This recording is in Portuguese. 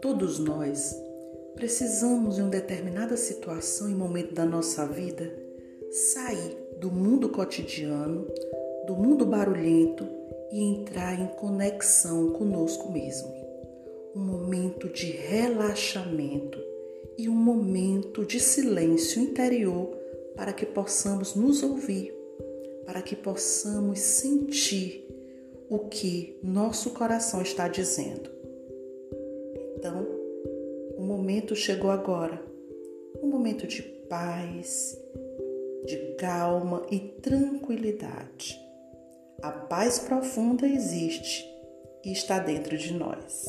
Todos nós precisamos, em uma determinada situação e momento da nossa vida, sair do mundo cotidiano, do mundo barulhento e entrar em conexão conosco mesmo. Um momento de relaxamento e um momento de silêncio interior para que possamos nos ouvir, para que possamos sentir o que nosso coração está dizendo. Momento chegou agora, um momento de paz, de calma e tranquilidade. A paz profunda existe e está dentro de nós.